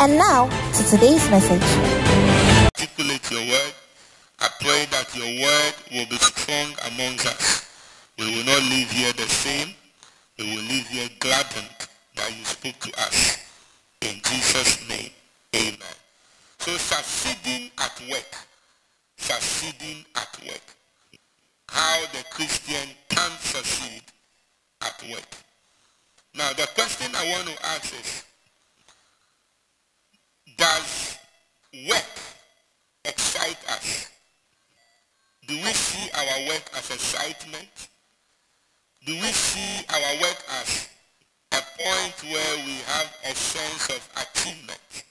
And now to today's message. Articulate your word. I pray that your word will be strong amongst us. We will not leave here the same. We will leave here gladdened that you spoke to us. In Jesus' name, amen. So succeeding at work. Succeeding at work. How the Christian can succeed at work. Now the question I want to ask is, does work excite us? Do we see our work as excitement? Do we see our work as a point where we have a sense of achievement?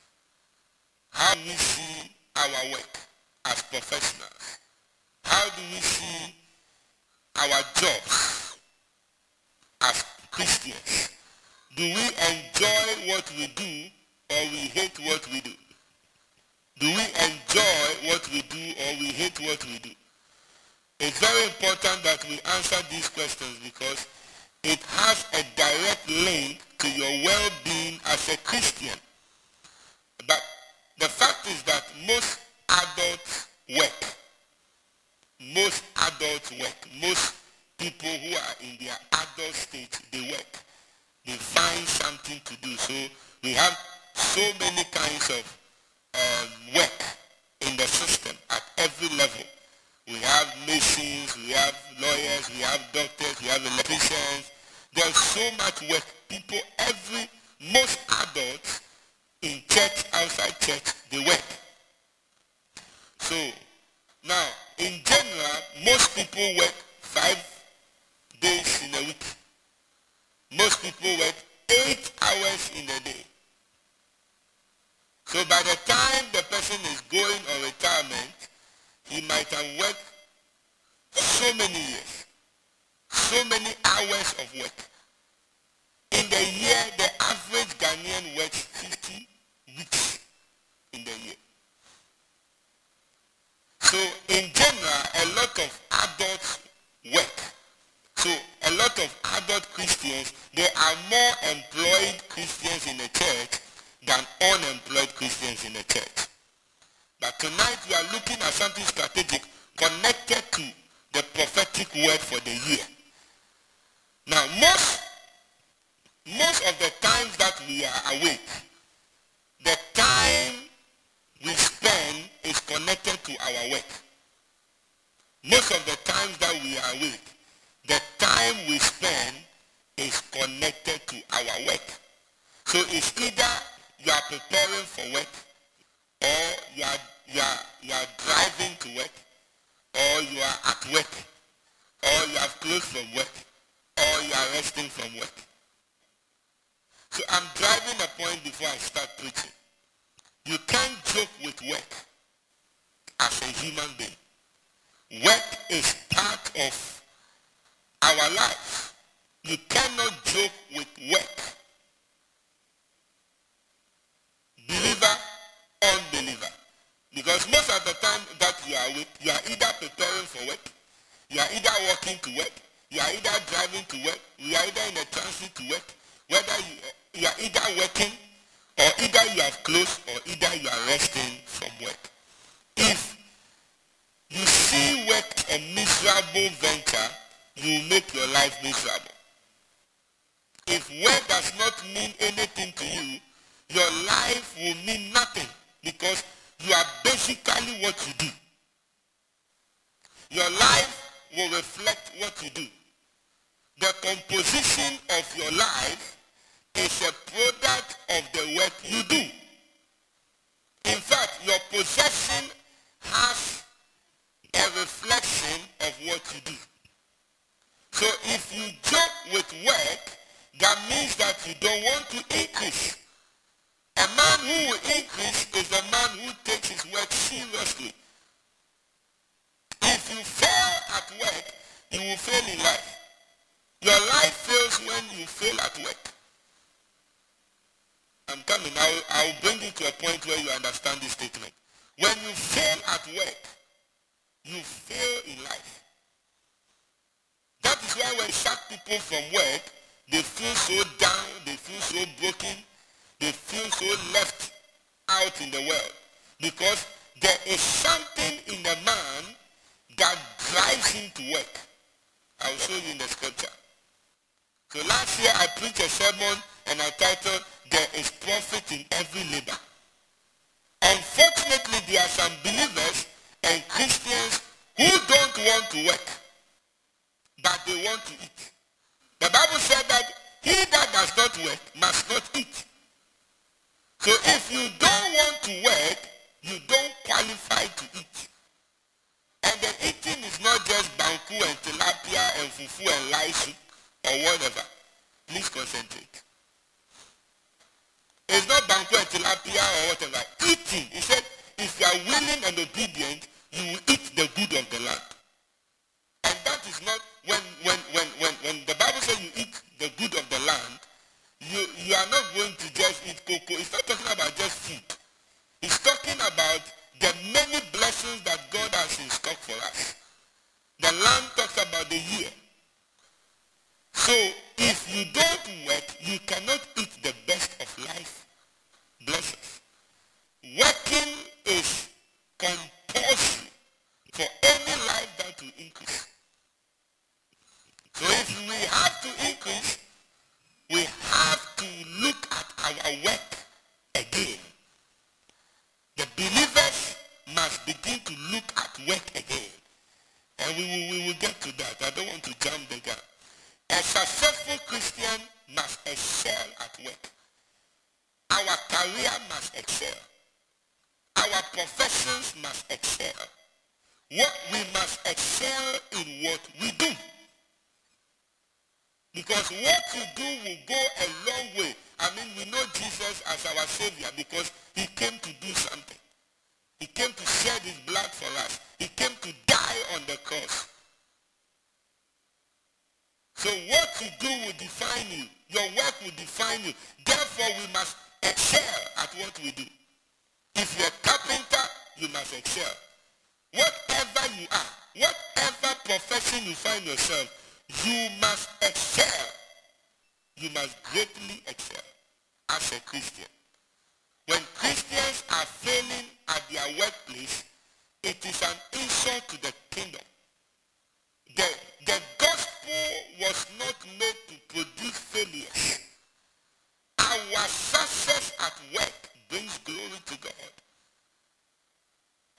How do we see our work as professionals? How do we see our jobs as Christians? Do we enjoy what we do or we hate what we do? Do we enjoy what we do or we hate what we do? It's very important that we answer these questions because it has a direct link to your well-being as a Christian. But the fact is that most adults work. Most adults work. Most people who are in their adult state, they work. They find something to do. So we have so many kinds of um, work in the system at every level. We have masons, we have lawyers, we have doctors, we have electricians. There's so much work. People, every, most adults in church, outside church, they work. So, now, in general, most people work five days in a week. Most people work eight hours in a day. So by the time the person is going on retirement, he might have worked so many years, so many hours of work. In the year, the average Ghanaian works 50 weeks in the year. So in general, a lot of adults work. So a lot of adult Christians, there are more employed Christians in the church than unemployed Christians in the church. But tonight we are looking at something strategic connected to the prophetic word for the year. Now most, most of the times that we are awake, the time we spend is connected to our work. Most of the times that we are awake, the time we spend is connected to our work. So it's either you are preparing for work, or you are, you are, you are driving to work, or you are at work, or you have closed from work, or you are resting from work. So I'm driving a point before I start preaching. You can't joke with work as a human being. Work is part of our life. You cannot joke with work. Because most of the time that you are with, you are either preparing for work, you are either walking to work, you are either driving to work, you are either in a transit to work, whether you, you are either working or either you have closed or either you are resting from work. If you see work a miserable venture, you will make your life miserable. If work does not mean anything to you, your life will mean nothing because you are basically what you do. Your life will reflect what you do. The composition of your life is a product of the work you do. In fact, your possession has a reflection of what you do. So if you joke with work, that means that you don't want to increase. A man who will increase is a man who takes his work seriously. If you fail at work, you will fail in life. Your life fails when you fail at work. I'm coming. I'll, I'll bring you to a point where you understand this statement. When you fail at work, you fail in life. That is why when sack people from work, they feel so down, they feel so broken, they feel so left out in the world. Because there is something in a man that drives him to work. I'll show you in the scripture. So last year I preached a sermon and I titled, There is Profit in Every Labor. Unfortunately, there are some believers and Christians who don't want to work, but they want to eat. The Bible said that he that does not work must not eat. So if you don't want to work, you don't qualify to eat. And the eating is not just banku and tilapia and fufu and lice or whatever. Please concentrate. It's not banku and tilapia or whatever. Eating. He said, if you are willing and obedient, you will eat the good of the land. And that is not when when when when when the Bible says you eat the good of the land, you you are not going to just eat cocoa. It's not talking about just food. It's talking about the many blessings that God has in stock for us. The land talks about the year. So if you don't work, you cannot eat the best of life blessings. Working is compulsory for any life that will increase. So if we have to increase, we have to look work again. The believers must begin to look at work again. And we will, we will get to that. I don't want to jump the gun. A successful Christian must excel at work. Our career must excel. Our professions must excel. What we must excel in what we do. Because what you do will go a long way. I mean, we know Jesus as our Savior because he came to do something. He came to shed his blood for us. He came to die on the cross. So what you do will define you. Your work will define you. Therefore, we must excel at what we do. If you're a carpenter, you must excel. Whatever you are, whatever profession you find yourself, you must excel. You must greatly excel as a Christian. When Christians are failing at their workplace, it is an insult to the kingdom. The, the gospel was not made to produce failures. Our success at work brings glory to God.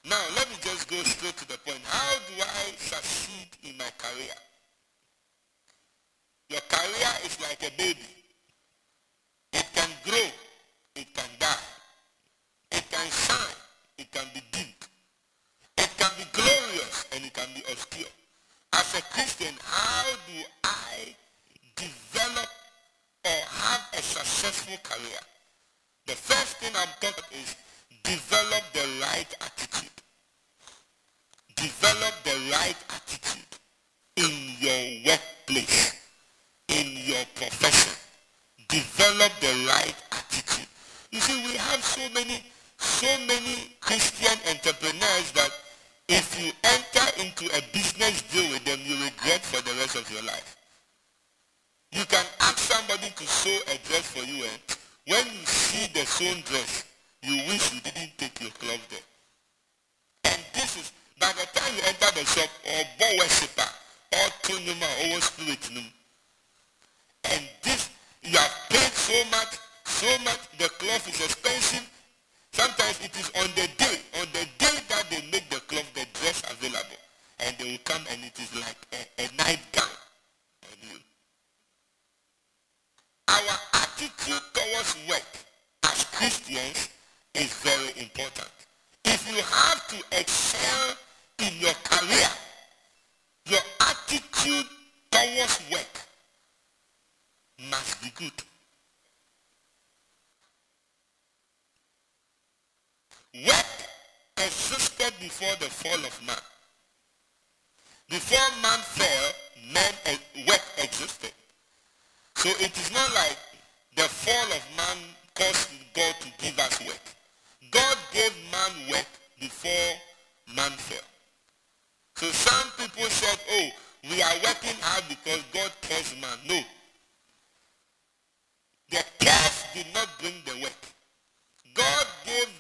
Now, let me just go straight to the point. How do I succeed in my career? Your career is like a baby. Grow. It can die. It can shine. It can be deep. It can be glorious and it can be obscure. As a Christian, how do I develop or have a successful career? The first thing I'm talking is develop the right attitude. Develop the right attitude in your workplace, in your profession. Develop the right attitude. You see, we have so many, so many Christian entrepreneurs that if you enter into a business deal with them, you regret for the rest of your life. You can ask somebody to sew a dress for you and when you see the sewn dress, you wish you didn't take your clothes there. And this is, by the time you enter the shop, or bow worshiper, or tunuma, or spirit and this, you have paid so much, so much, the cloth is expensive. Sometimes it is on the day, on the day that they make the cloth, the dress available. And they will come and it is like a, a nightgown on you. Our attitude towards work as Christians is very important. If you have to excel in your career, your attitude towards work must be good. Work existed before the fall of man. Before man fell, man work existed. So it is not like the fall of man caused God to give us work. God gave man work before man fell. So some people said, oh, we are working hard because God caused man. No, the cash did not bring the work. God gave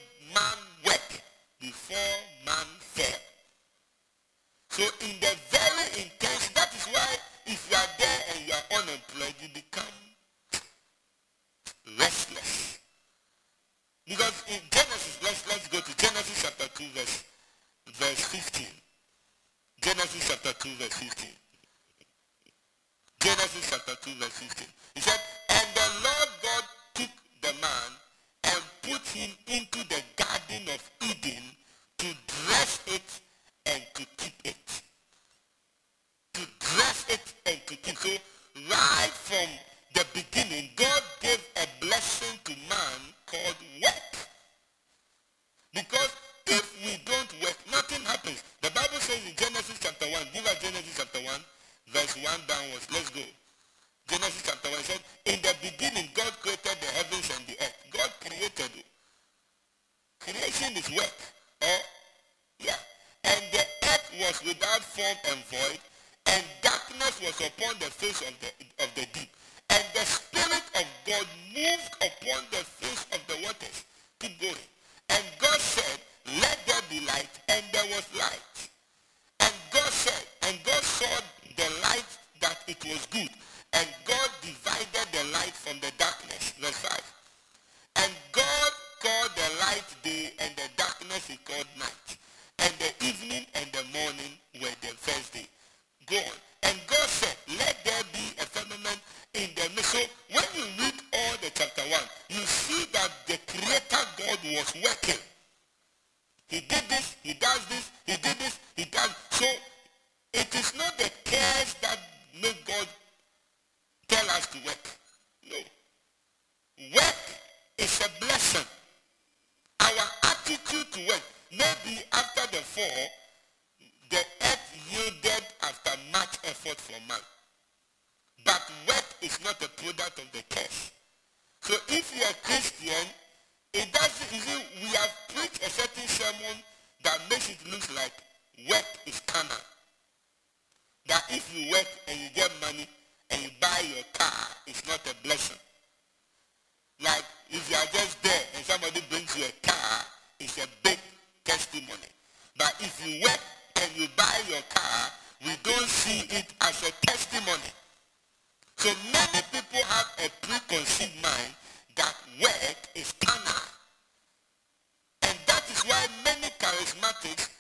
So many people have a preconceived mind that work is carnal. And that is why many charismatics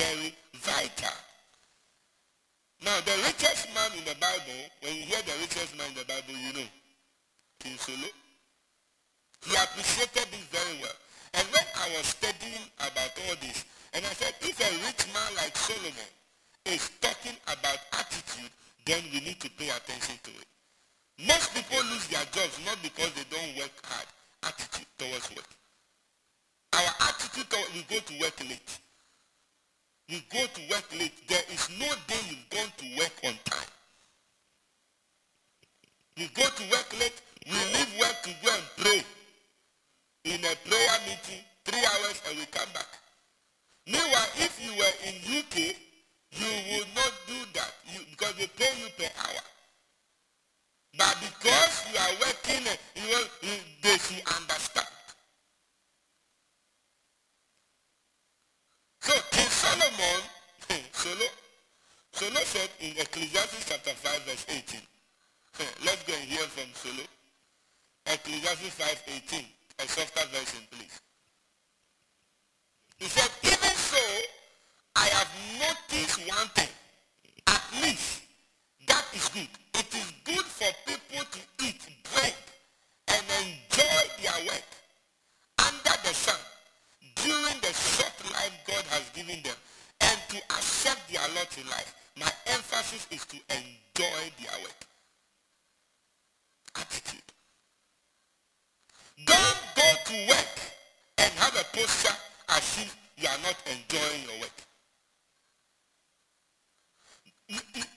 very vital. Now, the richest man in the Bible, when you hear the richest man in the Bible, you know, King Solo. He appreciated this very well. And when I was studying about all this, and I said, if a rich man like Solomon is talking about attitude, then we need to pay attention to it. Most people lose their jobs not because they don't work hard. Attitude towards work. Our attitude towards, we go to work late. You go to work late. There is no day you've gone to work on time. You go to work late. We leave work to go and pray. In a prayer meeting, three hours and we come back. Meanwhile, if you were in UK, you would not do that you, because they pay you per hour. But because you are working, eh, you, you, they should understand. on. Solo. Solo said in Ecclesiastes chapter 5 verse 18. Let's go and hear from Solo. Ecclesiastes 5, 18. A softer version, please. He said, even so, I have noticed one thing. At least, that is good. It is good for people to eat, drink, and enjoy their work under the sun during the short life God has given them to accept their lot in life. My emphasis is to enjoy their work. Attitude. Don't go to work and have a posture as if you are not enjoying your work.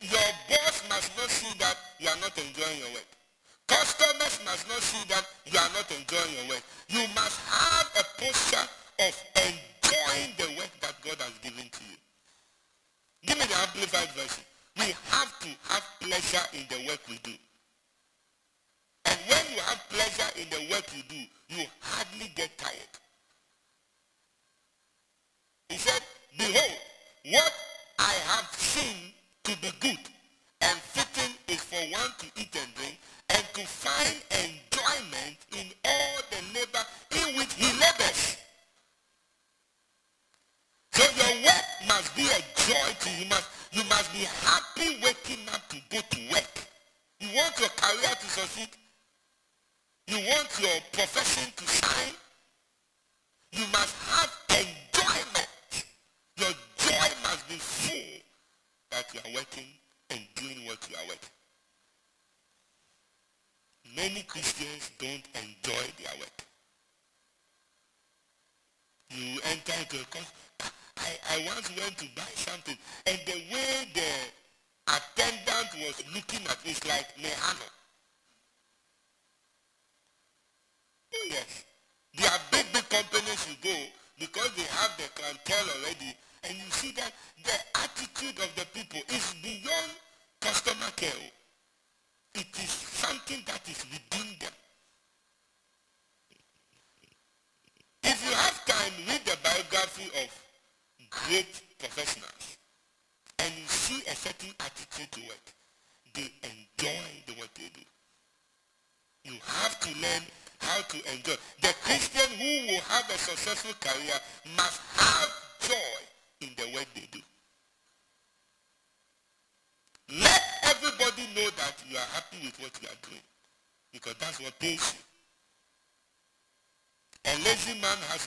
Your boss must not see that you are not enjoying your work. Customers must not see that you are not enjoying your work. You must have a posture of enjoying the work that God has given to you. Give me the amplified version. We have to have pleasure in the work we do. And when you have pleasure in the work you do, you hardly get tired. He said, Behold, what I have seen to be good and fitting is for one to eat and drink and to find enjoyment in all the labor in which he labors. So your work must be a joy you. Must, you must be happy waking up to go to work. You want your career to succeed? You want your profession to shine? You must have enjoyment. Your joy must be full that you are working and doing what you are working. Many Christians don't enjoy their work. You enter into a. I, I once went to buy something and the way the attendant was looking at me is like Mehano.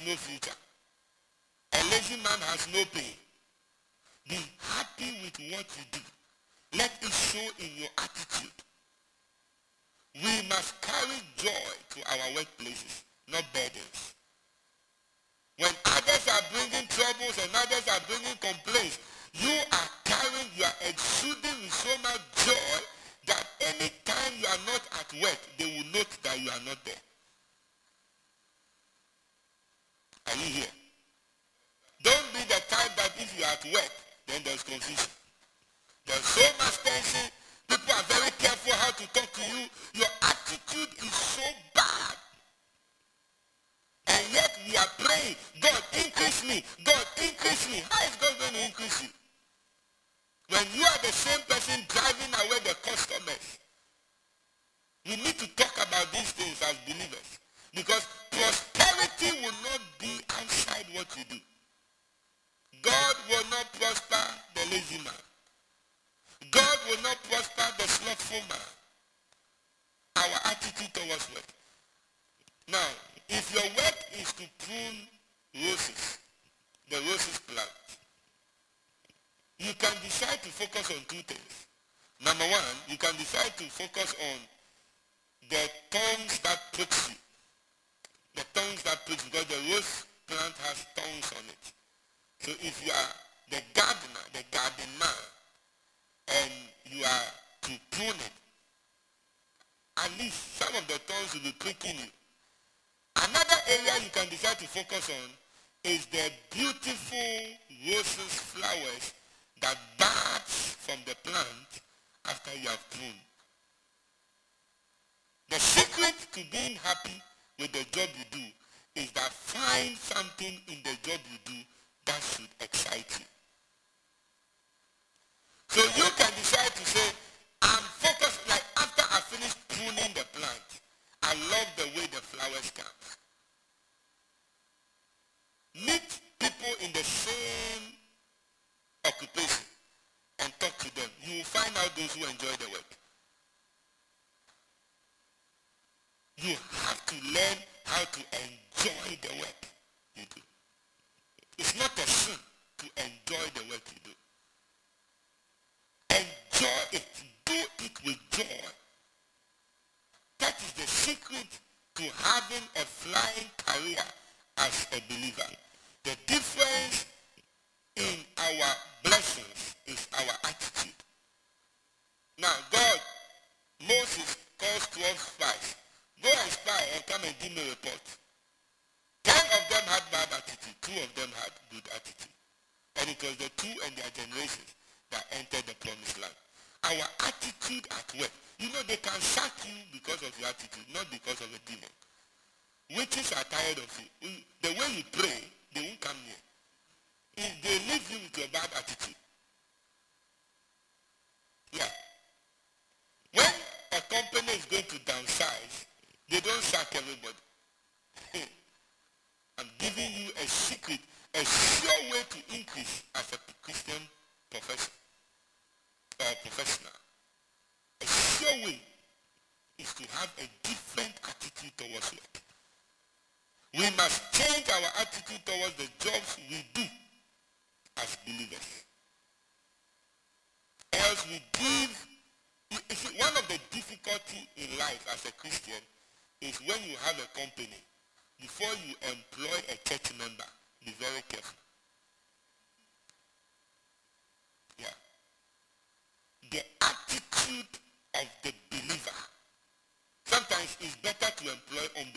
Man has no future. To focus on two things. Number one, you can decide to focus on the thorns that pricks you. The thorns that pricks because the rose plant has thorns on it. So if you are the gardener, the gardener, and you are to prune it, at least some of the thorns will be pricking you. Another area you can decide to focus on is the beautiful roses, flowers that buds from the plant after you have pruned. The secret to being happy with the job you do is that find something in the job you do that should excite you. So you can decide to say, I'm focused, like after I finish pruning the plant, I love the way the flowers come. Meet people in the same occupation and talk to them. You will find out those who enjoy the work. You have to learn how to enjoy the work you do. It's not a sin to enjoy the work you do. Enjoy it, do it with joy. That is the secret to having a flying career as a believer. The difference in our blessings is our attitude. Now, God, Moses calls 12 spies. Go and spy and come and give me a report. Ten of them had bad attitude. Two of them had good attitude. And it was the two and their generations that entered the promised land. Our attitude at work. You know, they can sack you because of your attitude, not because of a demon. Witches are tired of you. Mm, the way you pray, they won't come near. If they leave you with a bad attitude. Yeah. A company is going to downsize, they don't sack everybody. Hmm. I'm giving you a secret, a sure way to increase as a Christian professor or professional. A sure way is to have a different attitude towards work. We must change our attitude towards the jobs we do as believers. Else we give, you see, one of the difficulty in life as a Christian is when you have a company, before you employ a church member, be very careful. Yeah. The attitude of the believer. Sometimes it's better to employ unbelievers.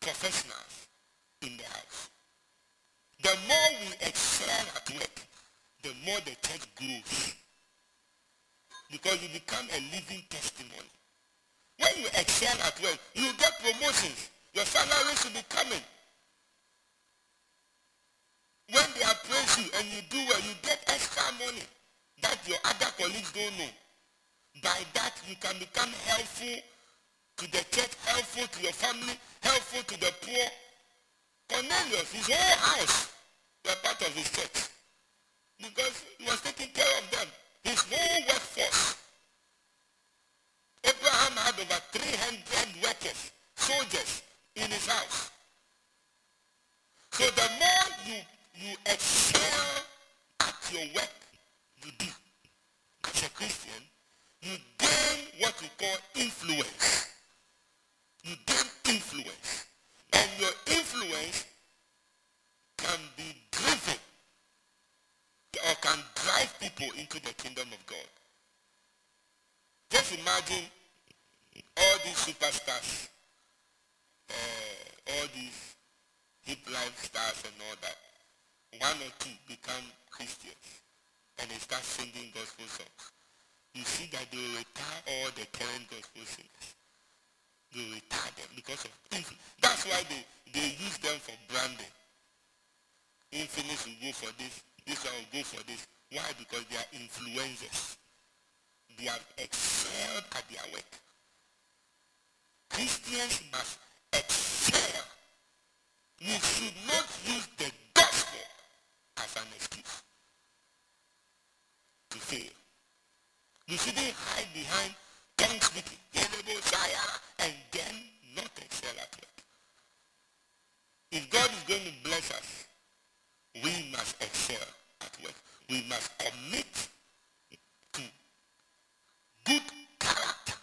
Professionals in the house. The more we excel at work, the more the church grows. Because you become a living testimony. When you excel at work, you get promotions. Your salary should be coming. When they appraise you and you do well, you get extra money that your other colleagues don't know. By that, you can become helpful to the church, helpful to your family, helpful to the poor. Cornelius, his whole house were part of his church. Because he was taking care of them. His whole workforce. Abraham had over 300 workers, soldiers in his house. So the more you, you excel at your work you do as a Christian, you gain what we call influence you gain influence. And your influence can be driven or can drive people into the kingdom of God. Just imagine all these superstars, uh, all these hip life stars and all that. One or two become Christians and they start singing gospel songs. You see that they retire all the current gospel singers. They retire them because of influence. That's why they, they use them for branding. Infinite will go for this, this one will go for this. Why? Because they are influencers. They have excelled at their work. Christians must excel. We should not use the gospel as an excuse to fail. You shouldn't hide behind tongue speaking, and then not excel at work. If God is going to bless us, we must excel at work. We must commit to good character.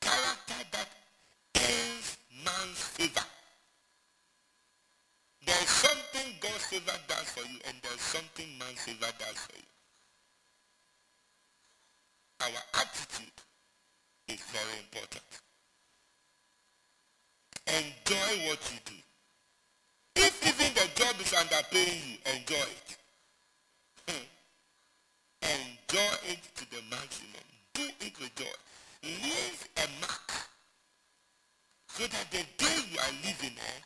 Character that earns man's favor. There's something God's favor does for you and there's something man's favor does for you. Our attitude very important. Enjoy what you do. If even the job is underpaying you, enjoy it. Hmm. enjoy it to the maximum. Do it with joy. Leave a mark so that the day you are leaving eh,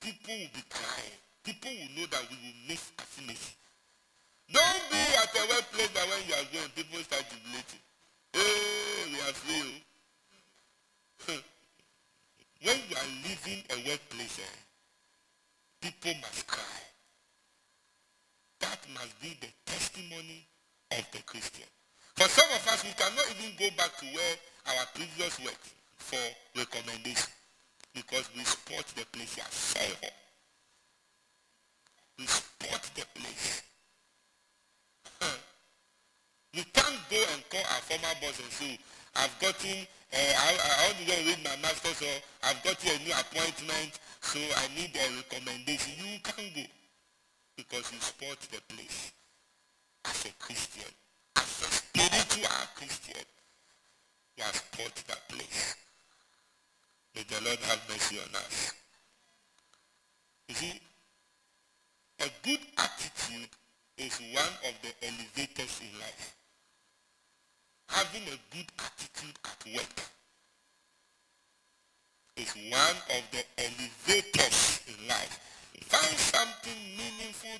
people will be crying. People will know that we will miss Asimesi. Don't be at a workplace that when you are going, people start jubilating. Hey, Oh. when you are leaving a workplace, eh, people must cry. That must be the testimony of the Christian. For some of us, we cannot even go back to where our previous work for recommendation because we spot the place here. Sell We spot the place. we can't go and call our former boss and say, I've gotten, uh, I, I want to go read my master's or I've gotten a new appointment, so I need a recommendation. You can't go because you spot the place as a Christian, as a spiritual Christian. You have spot that place. May the Lord have mercy on us. You see, a good attitude is one of the elevators in life. Having a good attitude at work is one of the elevators in life. Find something meaningful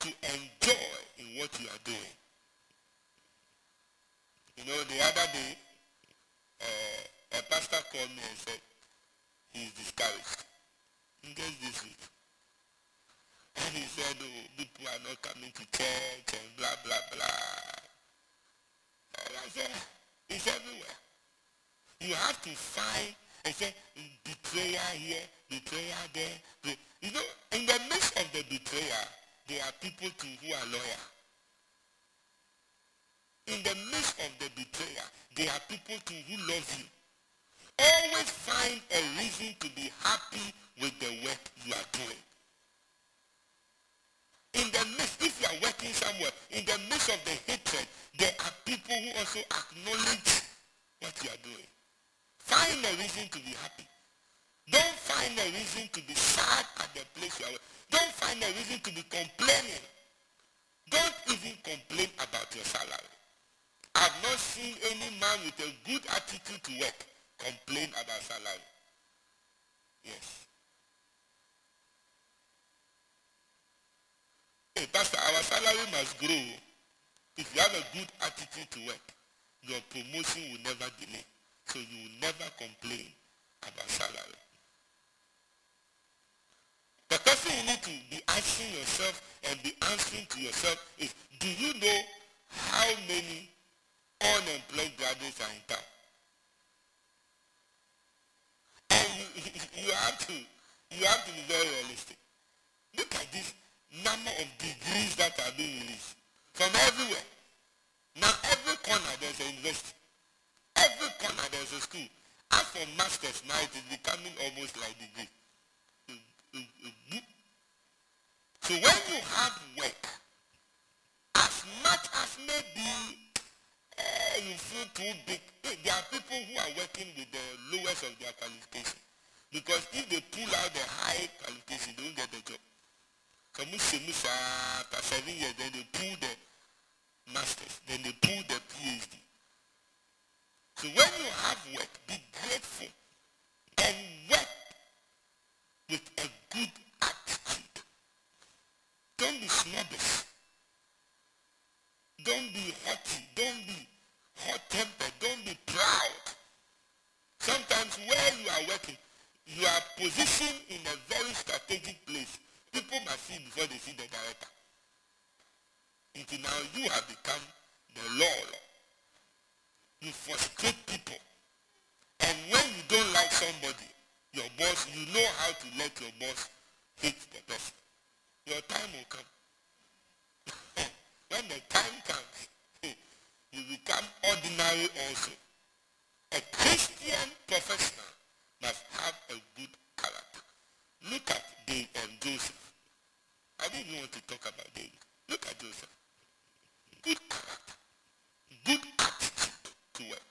to enjoy in what you are doing. You know, the other day, uh, a pastor called me and said he's discouraged. And guess this week. And he said, oh, people are not coming to church and blah, blah, blah. And I said, it's everywhere. You have to find and say, betrayer here, betrayer there. You know, in the midst of the betrayer, there are people too who are loyal. In the midst of the betrayer, there are people too who love you. Always find a reason to be happy with the work you are doing. In the midst, if you are working somewhere, in the midst of the hatred, there are people who also acknowledge what you are doing. Find a reason to be happy. Don't find a reason to be sad at the place you are. Don't find a reason to be complaining. Don't even complain about your salary. I've not seen any man with a good attitude to work complain about salary. Yes. Hey, Pastor, our grow. If you have a good attitude to work, your promotion will never delay. So you will never complain about salary. The question you need to be asking yourself and be answering to yourself is, do you know how many unemployed graduates are in town? you have to you have to be very realistic. Look at this number of degrees that are being released from everywhere. Now every corner there's a university. Every corner there's a school. As for masters now it is becoming almost like degree. So when you have work, as much as maybe uh, you feel too big, there are people who are working with the lowest of their qualification. Because if they pull out the high qualification, they don't get the job. So after seven years, then they pull the masters, then they pull the PhD. So when you have work, be grateful and work with a good attitude. Don't be snobbish. Don't be haughty. Don't be hot-tempered. Don't be proud. Sometimes where you are working, you are positioned in a very strategic place. People must see before they see the director. Until now, you have become the law. You frustrate people. And when you don't like somebody, your boss, you know how to let your boss hate the person. Your time will come. when the time comes, you become ordinary also. A Christian professional must have a good. Look at David and Joseph. I didn't want to talk about David. Look at Joseph. Good character. Good attitude to work.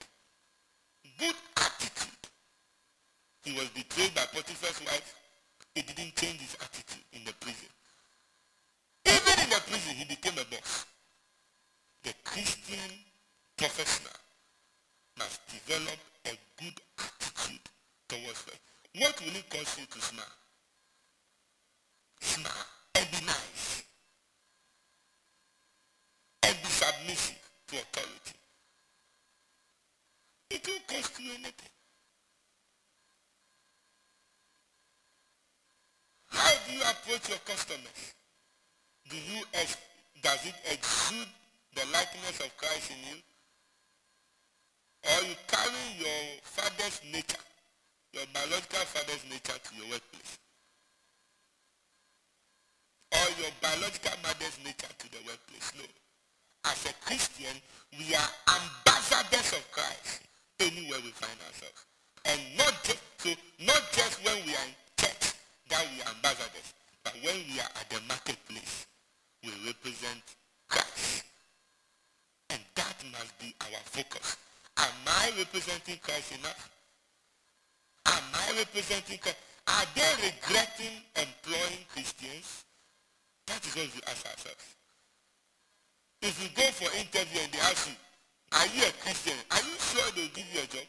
Good attitude. He was betrayed by Potiphar's wife. He didn't change his attitude in the prison. Even in the prison, he became a boss. The Christian professional must develop a good attitude towards work. What will it cost you to smile? Smile and nice. And submissive to authority. It won't cost you anything. How do you approach your customers? Do you does it exude the likeness of Christ in you? Or you carry your father's nature, your biological father's nature to your workplace? Or your biological mother's nature to the workplace? No. As a Christian, we are ambassadors of Christ anywhere we find ourselves. And not just, so not just when we are in church that we are ambassadors, but when we are at the marketplace, we represent Christ. And that must be our focus. Am I representing Christ enough? Am I representing Christ? Are they regretting employing Christians? That is what we ask ourselves. If you go for interview and they ask you, are you a Christian? Are you sure they'll give you a job?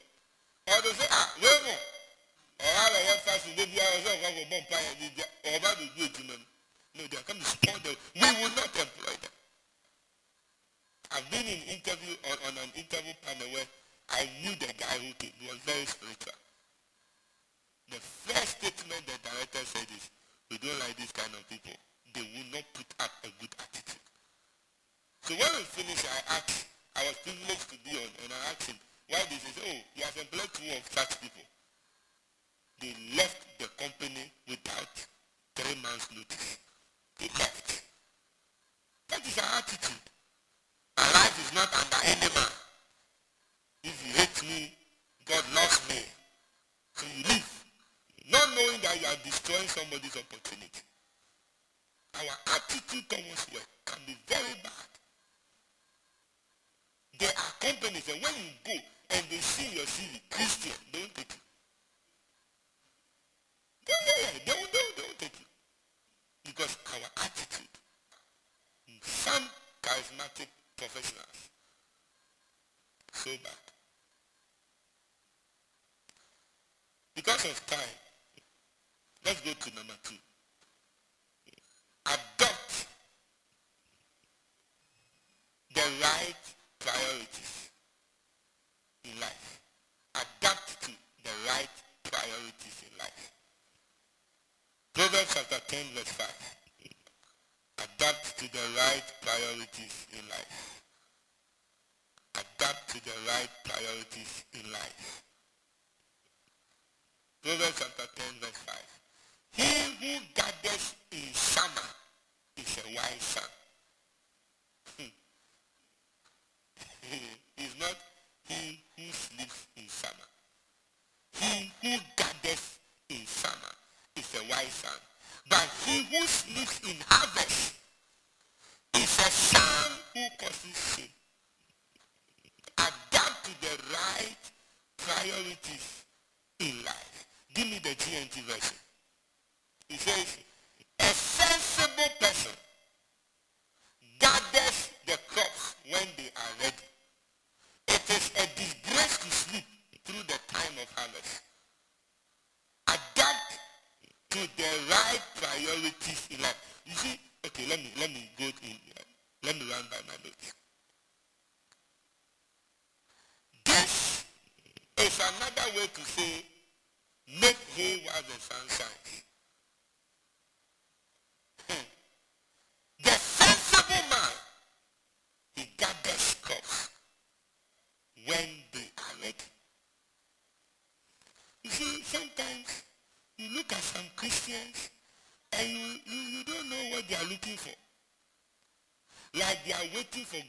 Or they'll say, ah, wait more. Or I have fasting, maybe I was going to bomb pie or about to do it to them. No, they are coming to spoil them. We will not employ them. I've been in interview on, on an interview panel where I knew the guy who came. He was very spiritual. The first statement the director said is, we don't like this kind of people. They will not put up a good attitude. So when we finished, I asked, I was privileged to be on, and I asked him, why this? Said, oh, he has employed two of such people. They left the company without three months notice. They left. That is our attitude. Our life is not under any man. If you hate me, God loves me. So you leave. Not knowing that you are destroying somebody's opportunity. Our attitude towards work can be very bad. There are companies and when you go and they see your CV, Christian, they won't take you. They they won't, they won't take you. Because our attitude, some charismatic professionals, so bad. Because of time, let's go to number two. Adopt the right priorities in life. Adapt to the right priorities in life. Proverbs chapter 10 verse 5. Adapt to the right priorities in life. Adapt to the right priorities in life. Proverbs chapter 10 verse 5. He who gathers in summer is a wise son. Hmm. Hmm. is not he who sleeps in summer. He who gathers in summer is a wise son. But he who sleeps in harvest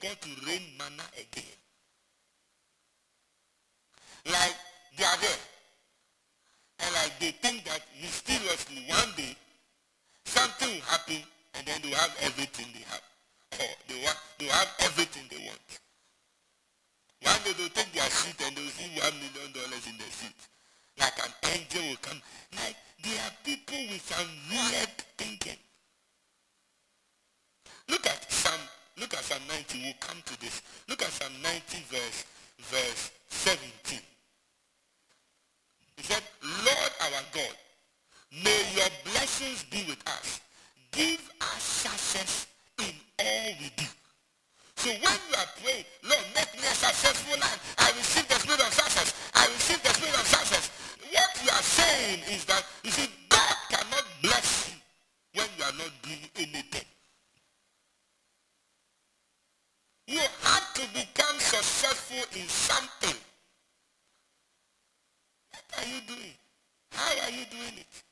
Cocky you in something. What are you doing? How are you doing it?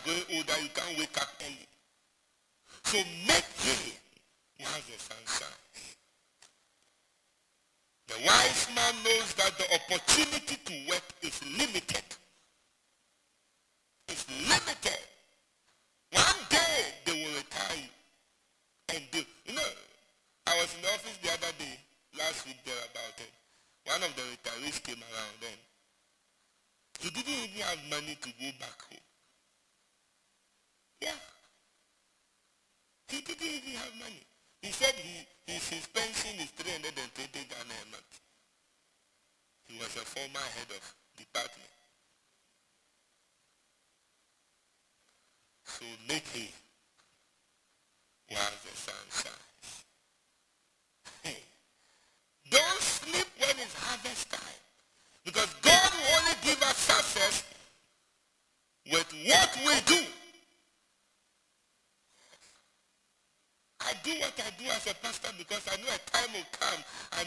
are growing older, you can't wake up early. So make hay while the sun shines. The wise man knows that the opportunity to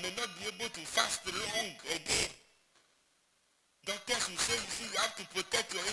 may not be able to fast long again. Doctors will say, you see, you have to protect your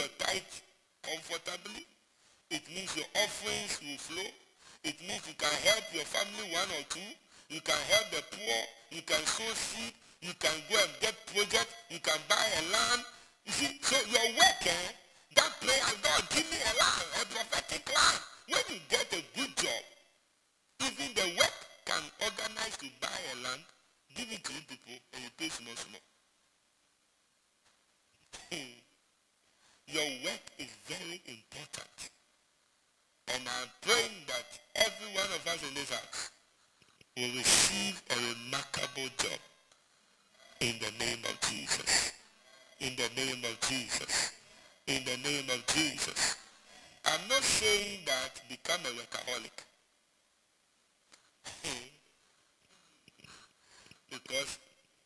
your tithe comfortably. It means your offerings will flow. It means you can help your family one or two. You can help the poor. You can sow seed. You can go and get projects. You can buy a land. You see, so your work, eh, that prayer, God, give me a land, a prophetic land. When you get a good job, even the work can organize to buy a land, give it to you people, and you pay small, small. Hmm your work is very important. And I'm praying that every one of us in this house will receive a remarkable job in the name of Jesus. In the name of Jesus. In the name of Jesus. I'm not saying that become a workaholic. because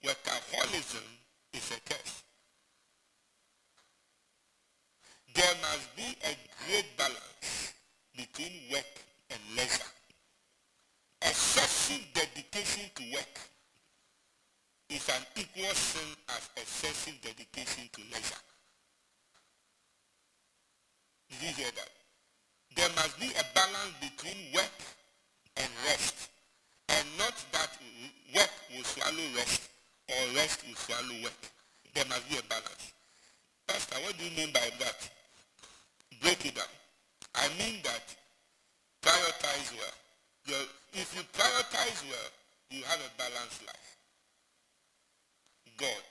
workaholism is a curse. There must be a great balance between work and leisure. Excessive dedication to work is an equal sin as excessive dedication to leisure. Did you hear that? There must be a balance between work and rest. And not that work will swallow rest or rest will swallow work. There must be a balance. Pastor, what do you mean by that? Break it down. I mean that prioritize well. You're, if you prioritize well, you have a balanced life. God,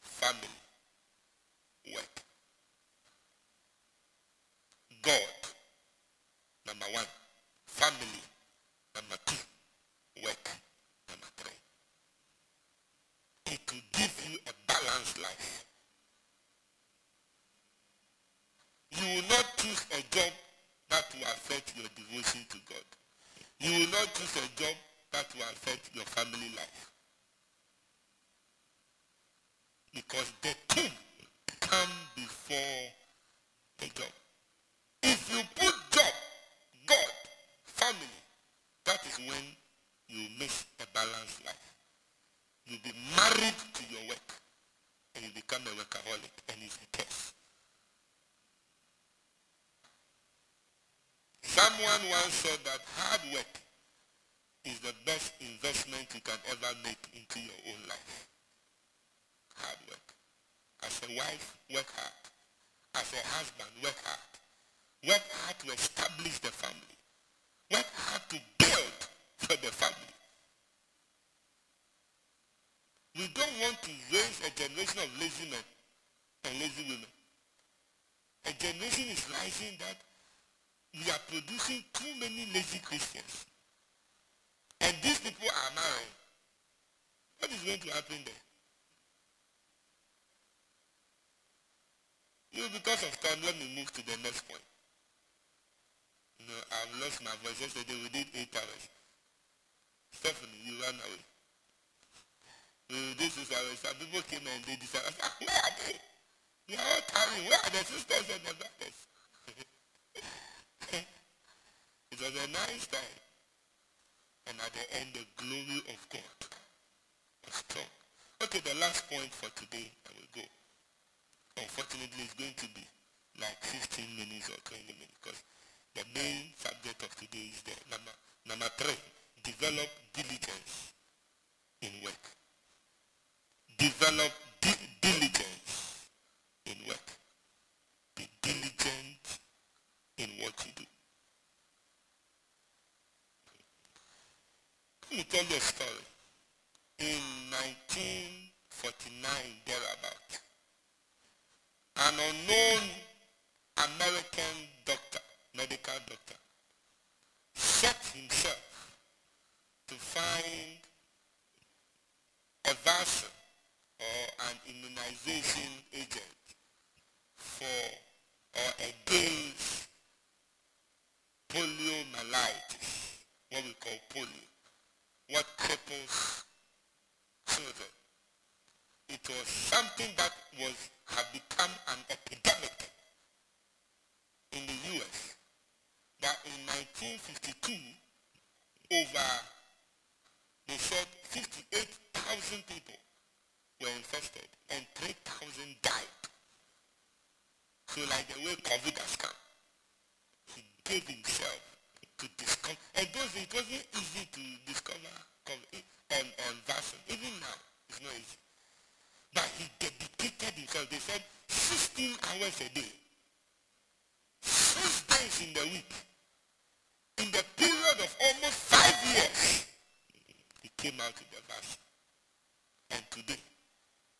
family, work. God, number one. Family, number two. Work, number three. It will give you a balanced life. You will not choose a job that will affect your devotion to God. You will not choose a job that will affect your family life. Because the two come before the job. If you put job, God, family, that is when you miss a balanced life. You'll be married to your work and you become a workaholic and it's a curse. Someone once said that hard work is the best investment you can ever make into your own life. Hard work. As a wife, work hard. As a husband, work hard. Work hard to establish the family. Work hard to build for the family. We don't want to raise a generation of lazy men and lazy women. A generation is rising that producing too many lazy Christians. And these people are marrying. What is going to happen there? You because of time, let me move to the next point. Know, I've lost my voice. Yesterday we did eight hours. Stephanie, you ran away. Uh, this is our some people came and they decided, ah, where are they? They are all carrying. Where are the sisters and the brothers? it was a nice time. And at the end, the glory of God was strong. Okay, the last point for today, I will go. Unfortunately, it's going to be like 15 minutes or 20 minutes because the main subject of today is the number, number three, develop diligence in work. Develop di- diligence in work. Be diligent in what you do. Let me tell you a story. In 1949, thereabout, an unknown American doctor, medical doctor, set himself to find a vaccine or an immunization agent for or against poliomyelitis, what we call polio, what cripples children. It was something that was had become an epidemic in the US. That in 1952, over, they said 58,000 people were infected and 3,000 died. So like the way COVID has come, he gave himself to discover. And those it wasn't easy to discover in the week. In the period of almost five years, he came out with the verse. And today,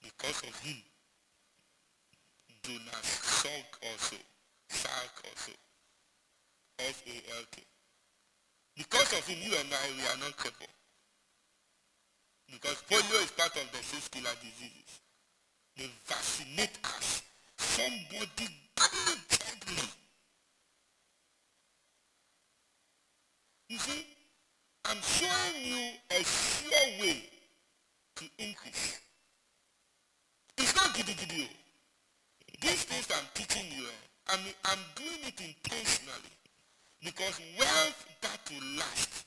because of him, Jonas Salk also, Salk also, S-A-L-K. Because of him, you and I, we are not crippled. Because polio is part of the six killer diseases. They vaccinate us. Somebody diligently. You see, I'm showing you a sure way to increase. It's not giddy giddy. These things I'm teaching you, eh, I mean, I'm doing it intentionally. Because wealth that will last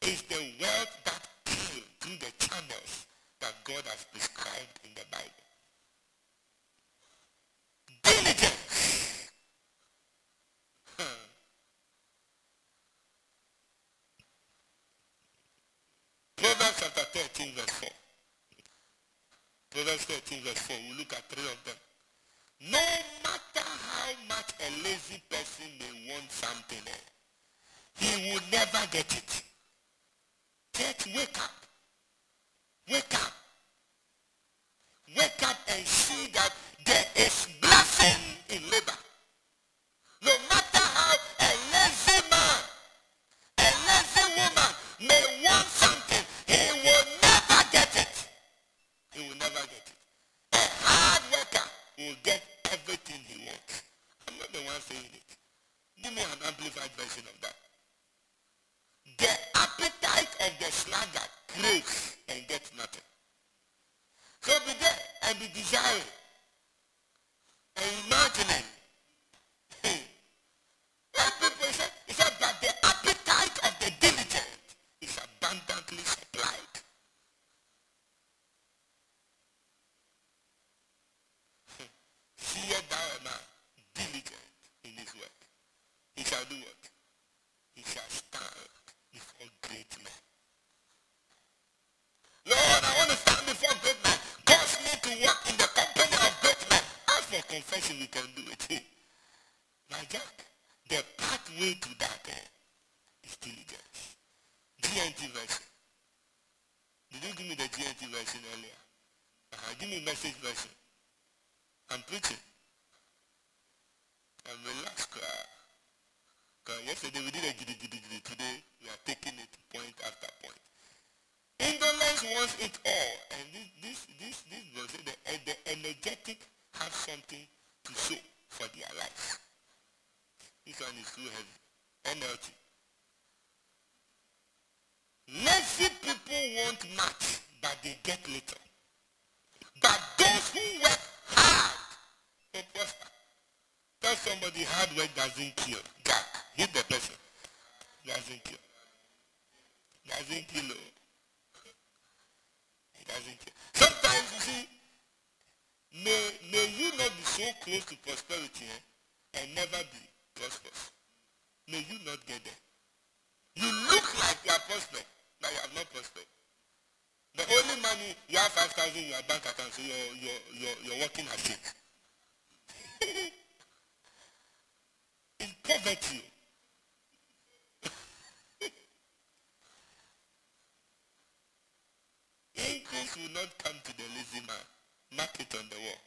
is the wealth that came through the channels that God has prescribed in the Bible. Diligence. Proverbs chapter 13 verse 4. Proverbs 13 verse 4. We look at three of them. No matter how much a lazy person may want something, eh, he will never get it. Church, wake up. Wake up. Wake up Uh-huh. Give me message version. I'm preaching. I'm relaxed. Because yesterday we did a giddy giddy giddy. Today we are taking it point after point. Indolence wants it all. And this this this this was the, uh, the energetic have something to show for their life. This one is too heavy. NLT. Lazy people want much, but they get little. But those who work hard prosper. Tell somebody hard work doesn't kill. God, hit the person. Doesn't kill. Doesn't kill. It doesn't kill. Sometimes you see, may, may you not be so close to prosperity eh, and never be prosperous. May you not get there. You look like you are prosperous, but you are not prospered. The only money you have five thousand in your bank account, so you're you're you're, you're working as it. it's poverty. Increase will not come to the lazy man. Mark it on the wall.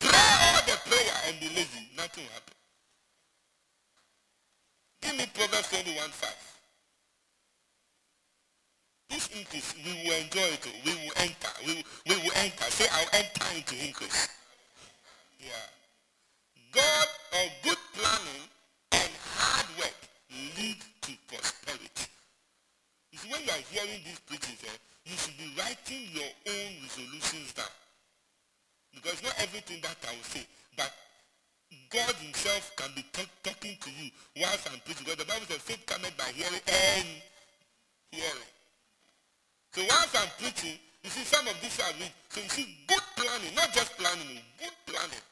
Pray all the prayer and be lazy. Nothing will happen. Give me Proverbs 21 5. This increase, we will enjoy it. We will enter. We will, we will enter. Say, I'll enter into increase. Yeah. God or good planning and hard work lead to prosperity. You see, when you are hearing these preachings, eh, you should be writing your own resolutions down. Because not everything that I will say, but God himself can be talk, talking to you whilst I'm preaching. Because the Bible says faith cometh by hearing and hearing. So whilst I'm preaching, you see some of this I read. So you see good planning, not just planning, oh, good planning.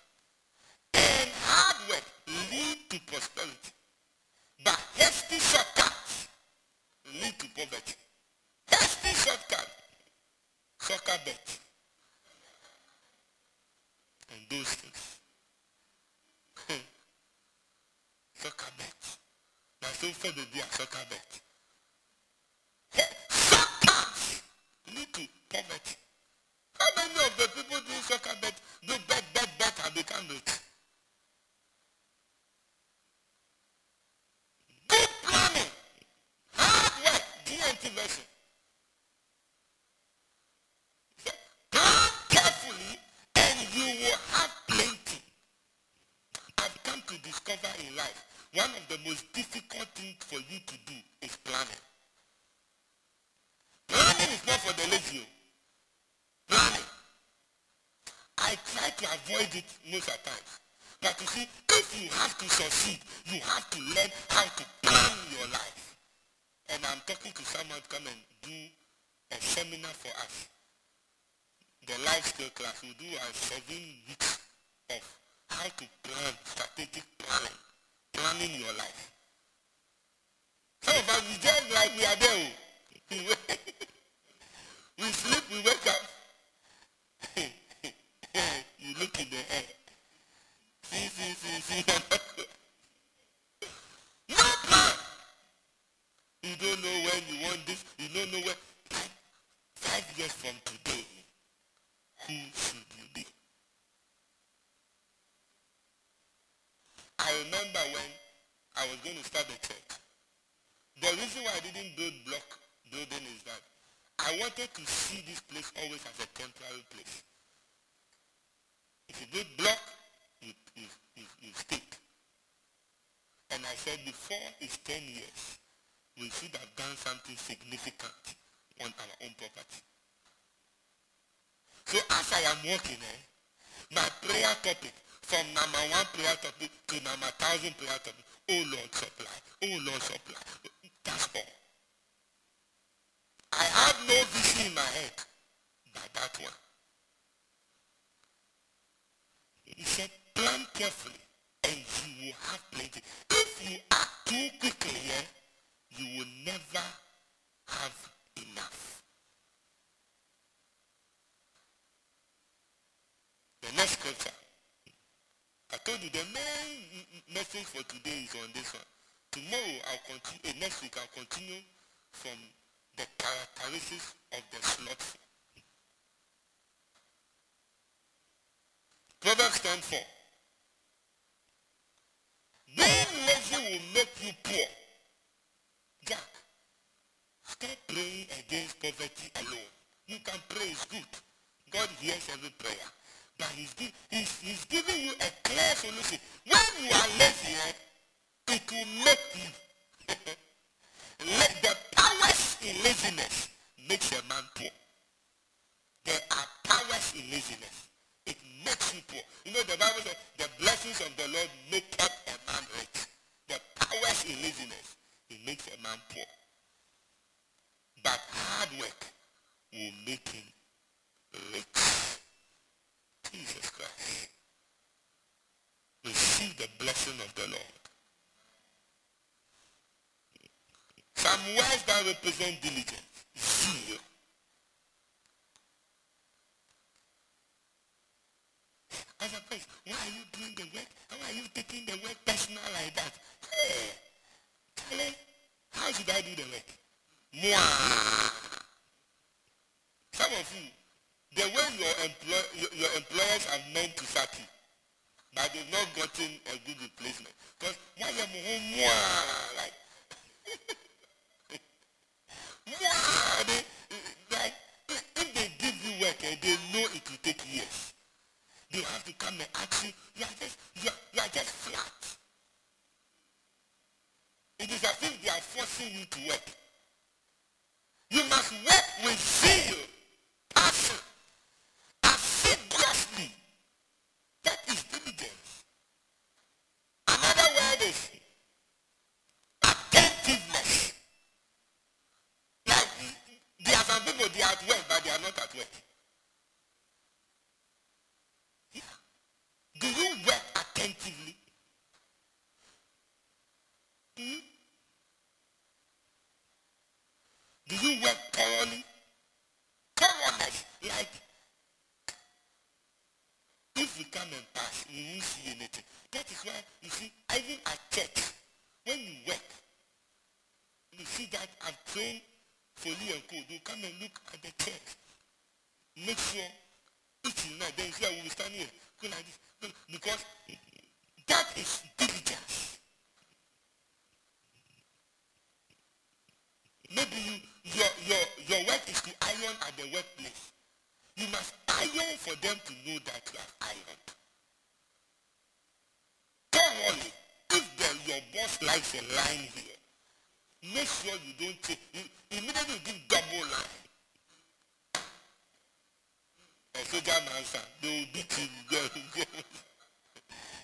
And hard work lead to prosperity. But hasty shortcuts lead to poverty. Hasty shortcut, soccer bet. And those things. soccer so for the dia soccer bet. Lead to poverty. How many of the people doing soccer bet do bet, bet, bet and become rich? Before it's 10 years, we should have done something significant on our own property. So as I am working, eh, my prayer topic, from number one prayer topic to number thousand prayer topic, oh Lord supply, oh Lord supply. That's all. I had no vision in my head but that one. He said, plan carefully and you will have plenty. If you act too quickly, eh, you will never have enough. The next scripture. I told you the main m- m- message for today is on this one. Tomorrow I'll continue, eh, next week I'll continue from the characteristics of the slothful. Proverbs 10 4. Being lazy will make you poor. Jack, stop praying against poverty alone. You can pray, it's good. God hears every prayer. He's, gi- giving you a clear solution. When you are lazy, eh, it will make you. The powers in laziness makes a man poor. There are powers in laziness. It makes you poor. You know the Bible says the blessings of the Lord make up a man rich. The powers in laziness, it makes a man poor. But hard work will make him rich. Jesus Christ. Receive the blessing of the Lord. Some words that represent diligence. Zeal. As a priest, why are you doing the work? Why are you taking the work personal like that? Hey, Charlie, how should I do the work? Mwah. Some of you, the way your, employ, your, employers are meant to sack you, but they've not gotten a good replacement. Because I like they, like if they give you work and they know it will take years, they have to come and ask you, you are just, you are, you are just flat. It is as if they are forcing you to work. You must work with zeal, passion, assiduously. That is diligence. Another word is attentiveness. Like there are some people they are at work but they are not at work. Yeah. Do you work attentively? Hmm? Do you work thoroughly? Thoroughness, like if we come and pass, we won't see anything. That is why you see, even at church, when you work, So, Foley and soldier man, sir, they will beat you.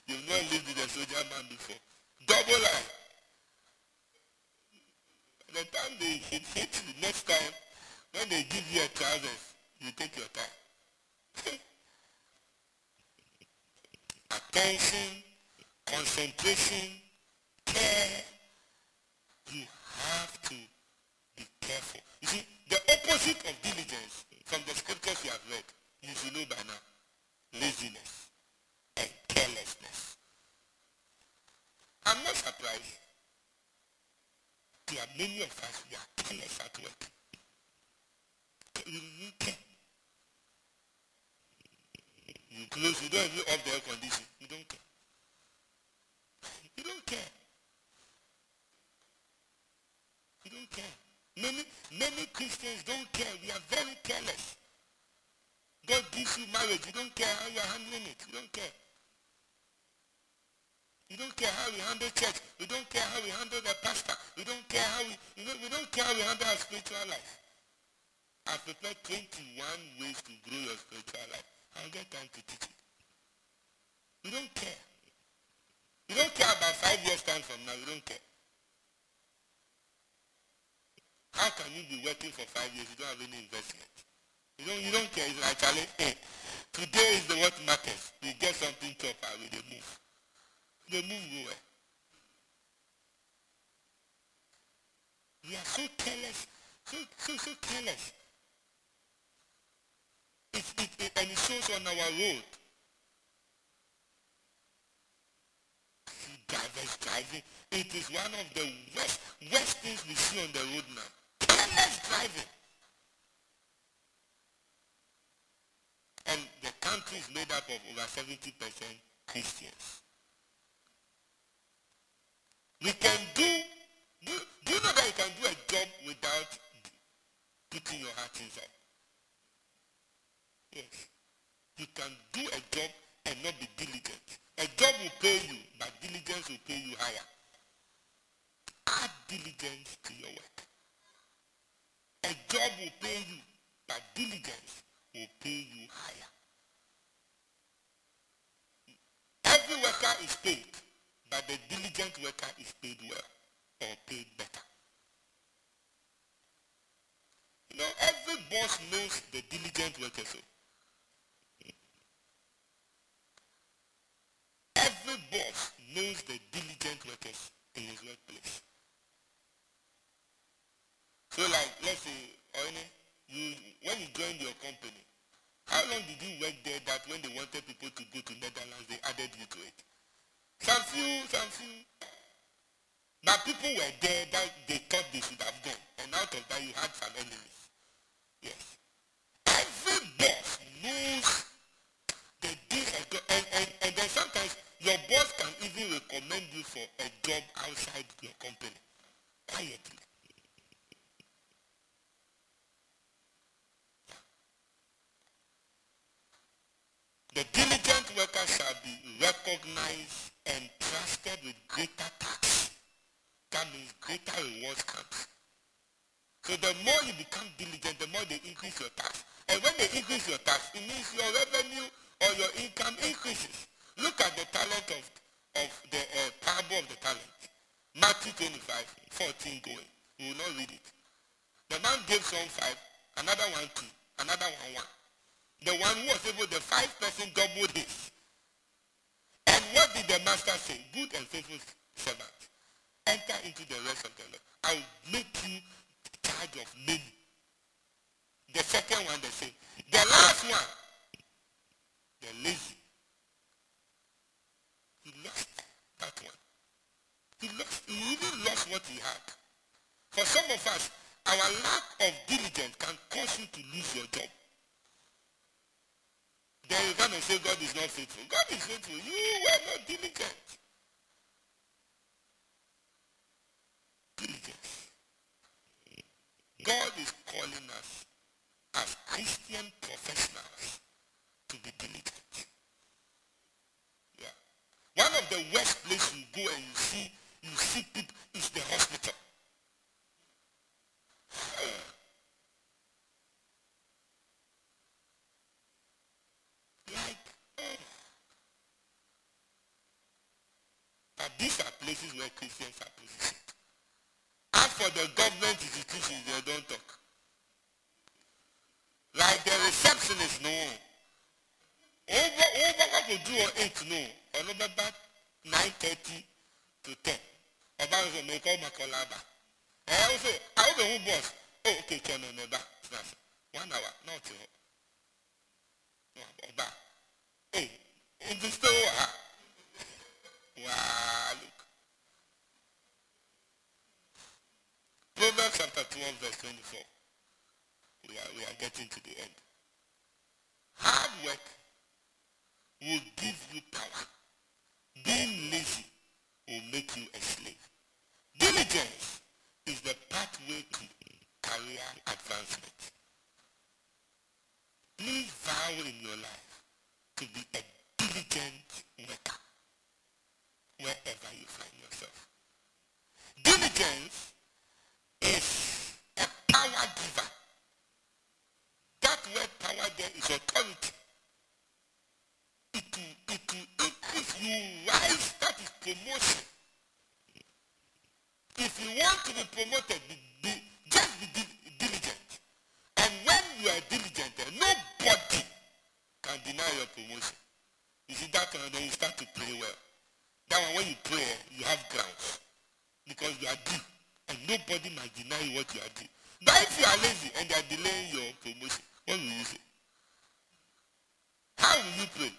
You've not lived with a soldier man before. Double line. By the time they hit, hit you next time, when they give you a trousers, you take your time. Attention, concentration, care. You have to be careful. You see, the opposite of diligence from the scriptures you have read, you should know by now, laziness and carelessness. I'm not surprised. There are many of us, we are careless at work. You don't care. You close, you don't even off the air condition. You don't care. You don't care. You don't care. Many, many Christians don't care. We are very careless. God gives you marriage. You don't care how you are handling it. You don't care. You don't care how we handle church. We don't care how we handle the pastor. We don't care how we, you know, we don't care how we handle our spiritual life. I've prepared 21 ways to grow your spiritual life. I'll get time to teach it. You don't care. You don't care about five years time from now. You don't care. How can you be working for five years? You don't have any investment. You don't, you don't care. It's like, Charlie, hey, today is the what matters. You get something proper with the move. They move nowhere. We are so careless, so, so, so careless. It, it, it, and it shows on our road. See drivers driving. It is one of the worst, worst things we see on the road now. Careless driving. And the country is made up of over 70% Christians. We can do, do, do you know that you can do a job without putting your heart inside? Yes. You can do a job and not be diligent. A job will pay you, but diligence will pay you higher. Add diligence to your work. A job will pay you, but diligence will pay you higher. Every worker is paid, but the diligent worker is paid well or paid better. You know, every boss knows the diligent worker. So. Every boss knows the diligent workers in his workplace. So like, let's say, you, when you joined your company, how long did you work there that when they wanted people to go to Netherlands, they added you to it? Some few, some few. But people were there that they thought they should have gone. And out of that, you had some enemies. Yes. Every boss knows the deal and, and, and then sometimes your boss can even recommend you for a job outside your company. Quietly. The diligent worker shall be recognized and trusted with greater tax. That means greater rewards comes. So the more you become diligent, the more they increase your tax. And when they increase your tax, it means your revenue or your income increases. Look at the talent of, of the uh, parable of the talent. Matthew 25, 14 going. We will not read it. The man gave some five, another one two, another one one. The one who was able, the five person doubled this. And what did the master say? Good and faithful servant. Enter into the rest of the Lord. I will make you charge of many. The second one they say. The last one, the lazy. He lost that one. He lost, he even lost what he had. For some of us, our lack of diligence can cause you to lose your job. Then you come and say God is not faithful. God is faithful. You were not diligent. Diligence. God is calling us as Christian professionals to be diligent. Yeah. One of the worst places you go and you see you see people is the hospital. Like, oh. But these are places where Christians are positioned. As for the government institutions, they don't talk. Like the receptionist, no. Over, over what we do on 8, no. On about 9.30 to 10. Ọba nso mẹ́kọ́ ọmọkọ́lá bá. Ẹ ọ́ sọ, àwọn ọbẹ̀ hu bọ́ọ̀sì. Ó kè kẹ́ nọ n'ẹba. One hour, ti hɔ. Ọba. Ee, ibi sọ wà ha. Wow, look. Proverbs chapter 12, verse 24. We are, we are getting to the end. Hard work will give you power. Being lazy will make you a slave. Diligence is the pathway to career advancement. Please vow in your life to be a diligent worker wherever you find yourself. Diligence is a power giver. That word power there is authority. It will, it will increase you rise, that is promotion. If you want to be promoted, be, be, just be diligent. And when you are diligent, nobody can deny your promotion. You see that one, then you start to pray well. That when you pray, you have grounds. Because you are due. And nobody might deny you what you are doing. But if you are lazy and they are delaying your promotion, what will you say? How will you pray?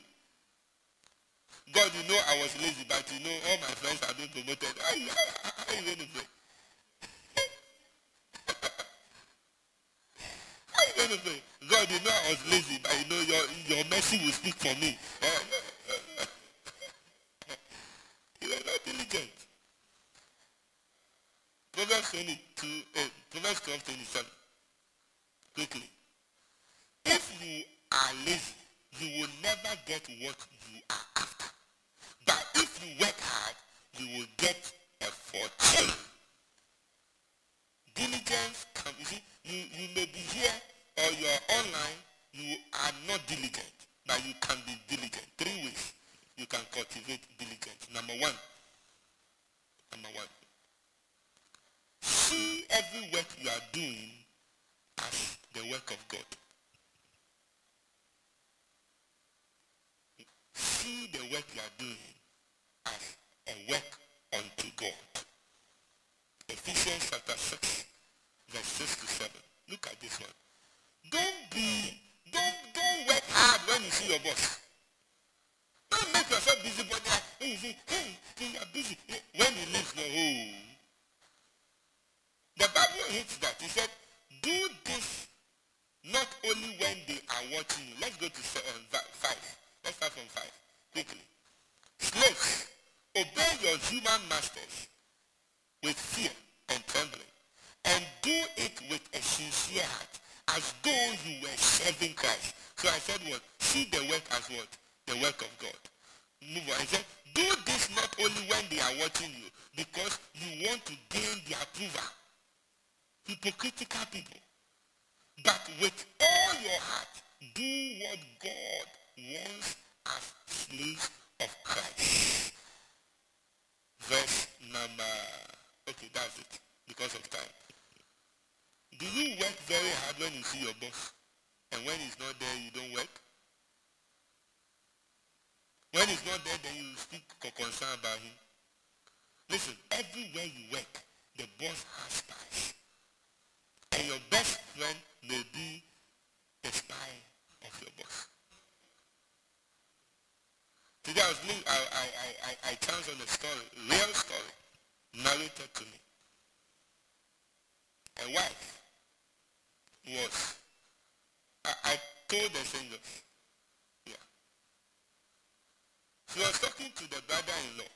God, you know I was lazy, but you know all my friends are being promoted. How you, how, how you going to pray? how are you going to pray? God, you know I was lazy, but you know your, your mercy will speak for me. you are not diligent. Proverbs 22, uh, Proverbs 12, 27. Quickly. If you are lazy, you will never get what you are after. But if you work hard, you will get a fortune. Diligence can you see, you, you may be here or you're online, you are not diligent, but you can be diligent. Three ways you can cultivate diligence. Number one, number one, see every work you are doing as the work of God. See the work you are doing as a work unto God. Ephesians chapter 6, verse 6 to 7. Look at this one. Don't be, don't, don't work hard when you see your boss. Human masters with fear and trembling, and do it with a sincere heart, as though you were serving Christ. So I said what? See the work as what? The work of God. Move on. I said, do this not only when they are watching you, because you want to gain their approval. Hypocritical people. But with all your heart, do what God wants as slaves of Christ. Verse number, okay, that's it, because of time. Do you work very hard when you see your boss? And when he's not there, you don't work? When he's not there, then you speak concern about him. Listen, everywhere you work, the boss has spies. And your best friend may be the spy of your boss. Today I was I, I, I, I chanced on a story, real story, narrated to me. A wife was, I, I told the singers, yeah. She was talking to the brother-in-law.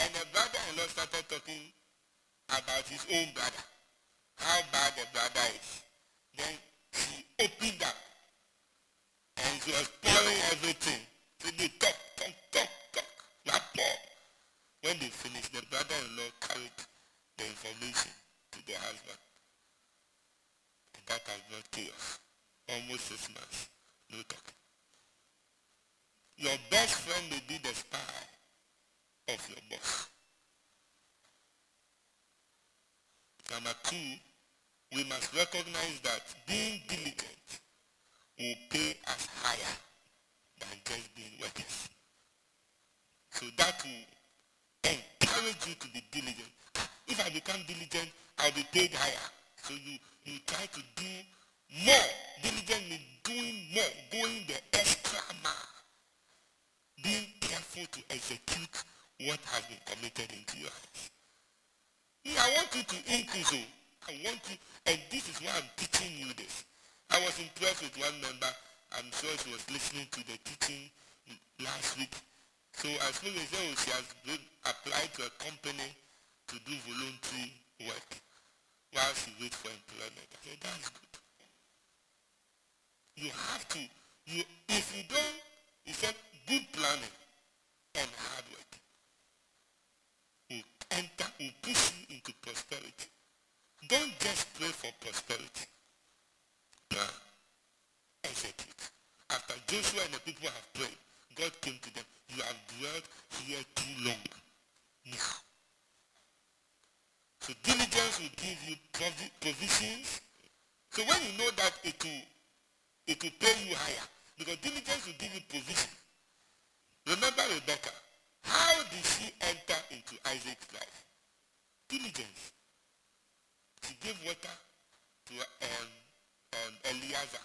And the brother-in-law started talking about his own brother, how bad the brother is. Then she opened up and she was pouring everything. So they talk, talk, talk, talk, not pour. When they finished, the brother-in-law carried the information to the husband. And that has brought chaos. Almost six months, no talking. Your best friend may be the spy of your boss. Number two, we must recognize that being diligent will pay us higher than just being workers. So that will encourage you to be diligent. If I become diligent, I'll be paid higher. So you, you try to do more. Diligent means doing more, going the extra mile. Being careful to execute what has been committed into your hands. I want you to increase. Oh. I want you, and this is why I'm teaching you this. I was impressed with one member. I'm sure she was listening to the teaching last week. So I spoke and said, she has been applied to a company to do voluntary work while she waits for employment. I said, that's good. You have to, you, if you don't, he said, good planning and hard work will enter, will push you into prosperity. Don't just pray for prosperity. Execute. After Joshua and the people have prayed, God came to them. You have dwelt here too long. Now. So diligence will give you provisions. So when you know that it will, it will pay you higher, because diligence will give you provision. Remember Rebecca. How did she enter into Isaac's life? Diligence. She gave water to um, um, Eliezer,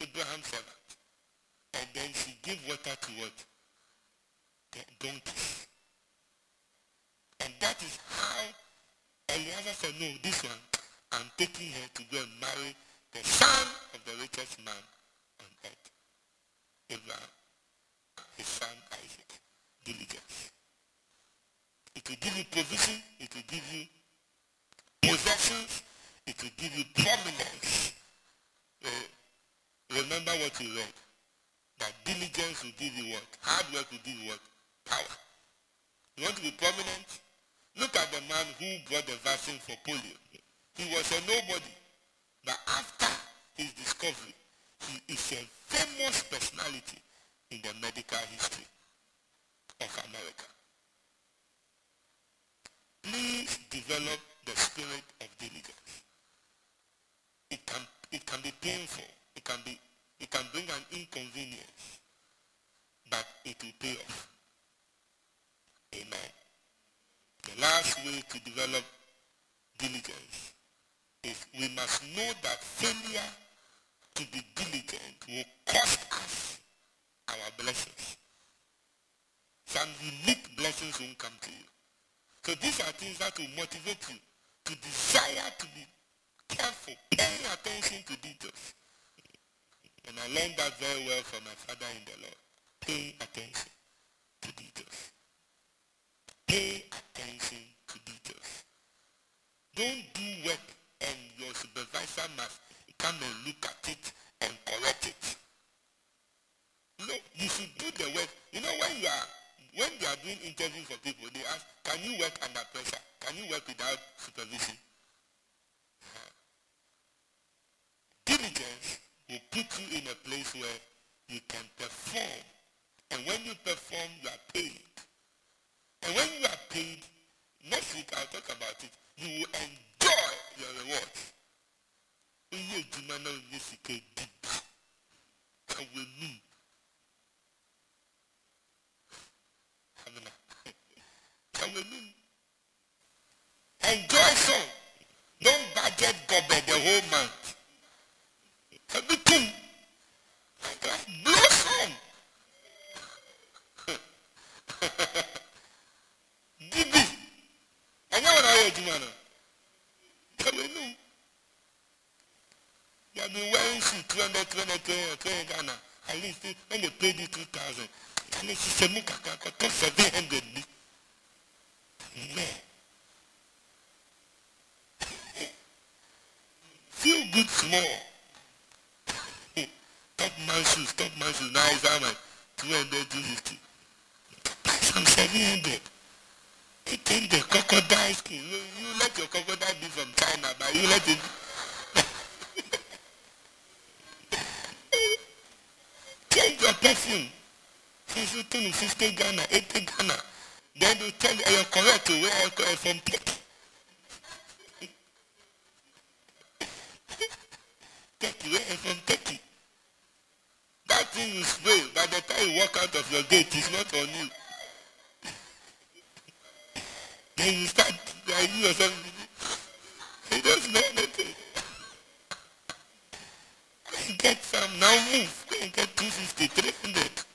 Abraham's servant. And then she gave water to what? Donkeys. And that is how Eliezer said, no, this one, I'm taking her to go and marry the son of the richest man on earth, Abraham, his son Isaac. Diligence. It will give you provision, it will give you possessions, it will give you prominence. Uh, remember what you read. That diligence will give you what? Hard work will give you what? Power. You want to be prominent? Look at the man who brought the vaccine for polio. He was a nobody. But after his discovery, he is a famous personality in the medical history of America. Please develop the spirit of diligence. It can, it can be painful. It can, be, it can bring an inconvenience. But it will pay off. Amen. The last way to develop diligence is we must know that failure to be diligent will cost us our blessings. Some unique blessings won't come to you. So these are things that will motivate you to desire to be careful, paying attention to details. And I learned that very well from my father in the Lord. Pay attention to details. Pay attention to details. Don't do work and your supervisor must come and look at it and correct it. No, you should do the work. You know when you are when they are doing interviews for people, they ask, can you work under pressure? Can you work without supervision? Uh-huh. Diligence will put you in a place where you can perform. And when you perform, you are paid. And when you are paid, next week I'll talk about it, you will enjoy your rewards. Enjoy some. Don't budget gobble the whole month. Everything. Blow some. Dibi. Ẹ̀yẹ́ wọn ayé ẹ̀dùnmọ̀ náà. Kàwé nù. You have been wearing shoes 200, 200, 200, 200 Ghana. At least when they paid you 2,000, at least it's a mukaka, cost 700. Man. Feel good small. top man shoes, top man shoes. Now it's how much? 200, 250. Some 700. It ain't the crocodile skin. You, you let your crocodile be from China, but you let it... Change your perfume. Since you turn 50 Ghana, 80 Ghana, then you tell you you're correct where from Turkey. Turkey, where from Turkey. That thing you by the time you walk out of your gate, it's not on you. then you start, you yourself, he doesn't know anything. get some, now move. Go and get 250, 300.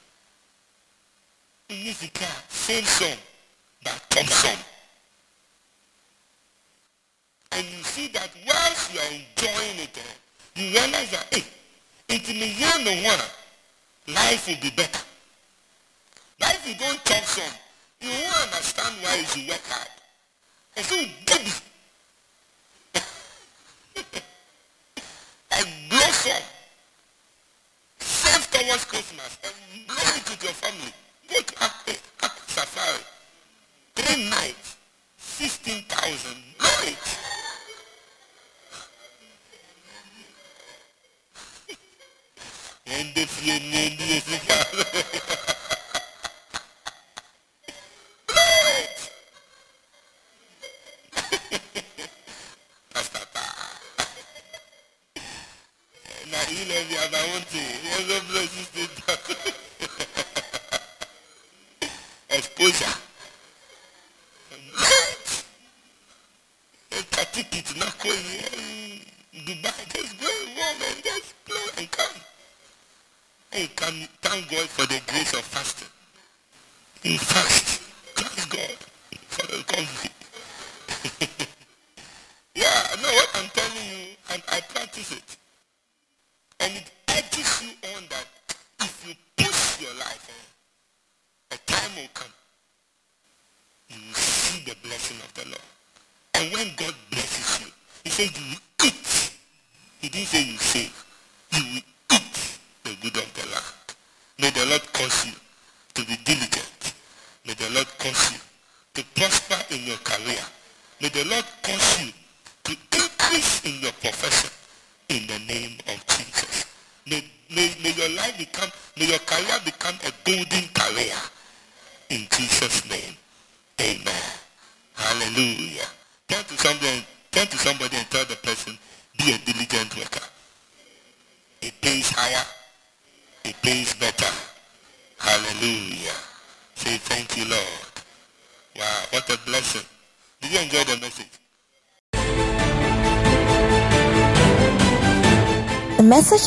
Same song, but Thompson. And you see that whilst you are enjoying it, eh, you realize that, hey, into me, you know what? Life will be better. But if you don't chop some, you won't understand why you work hard. And so, baby, and blossom Save towards Christmas and it with your family.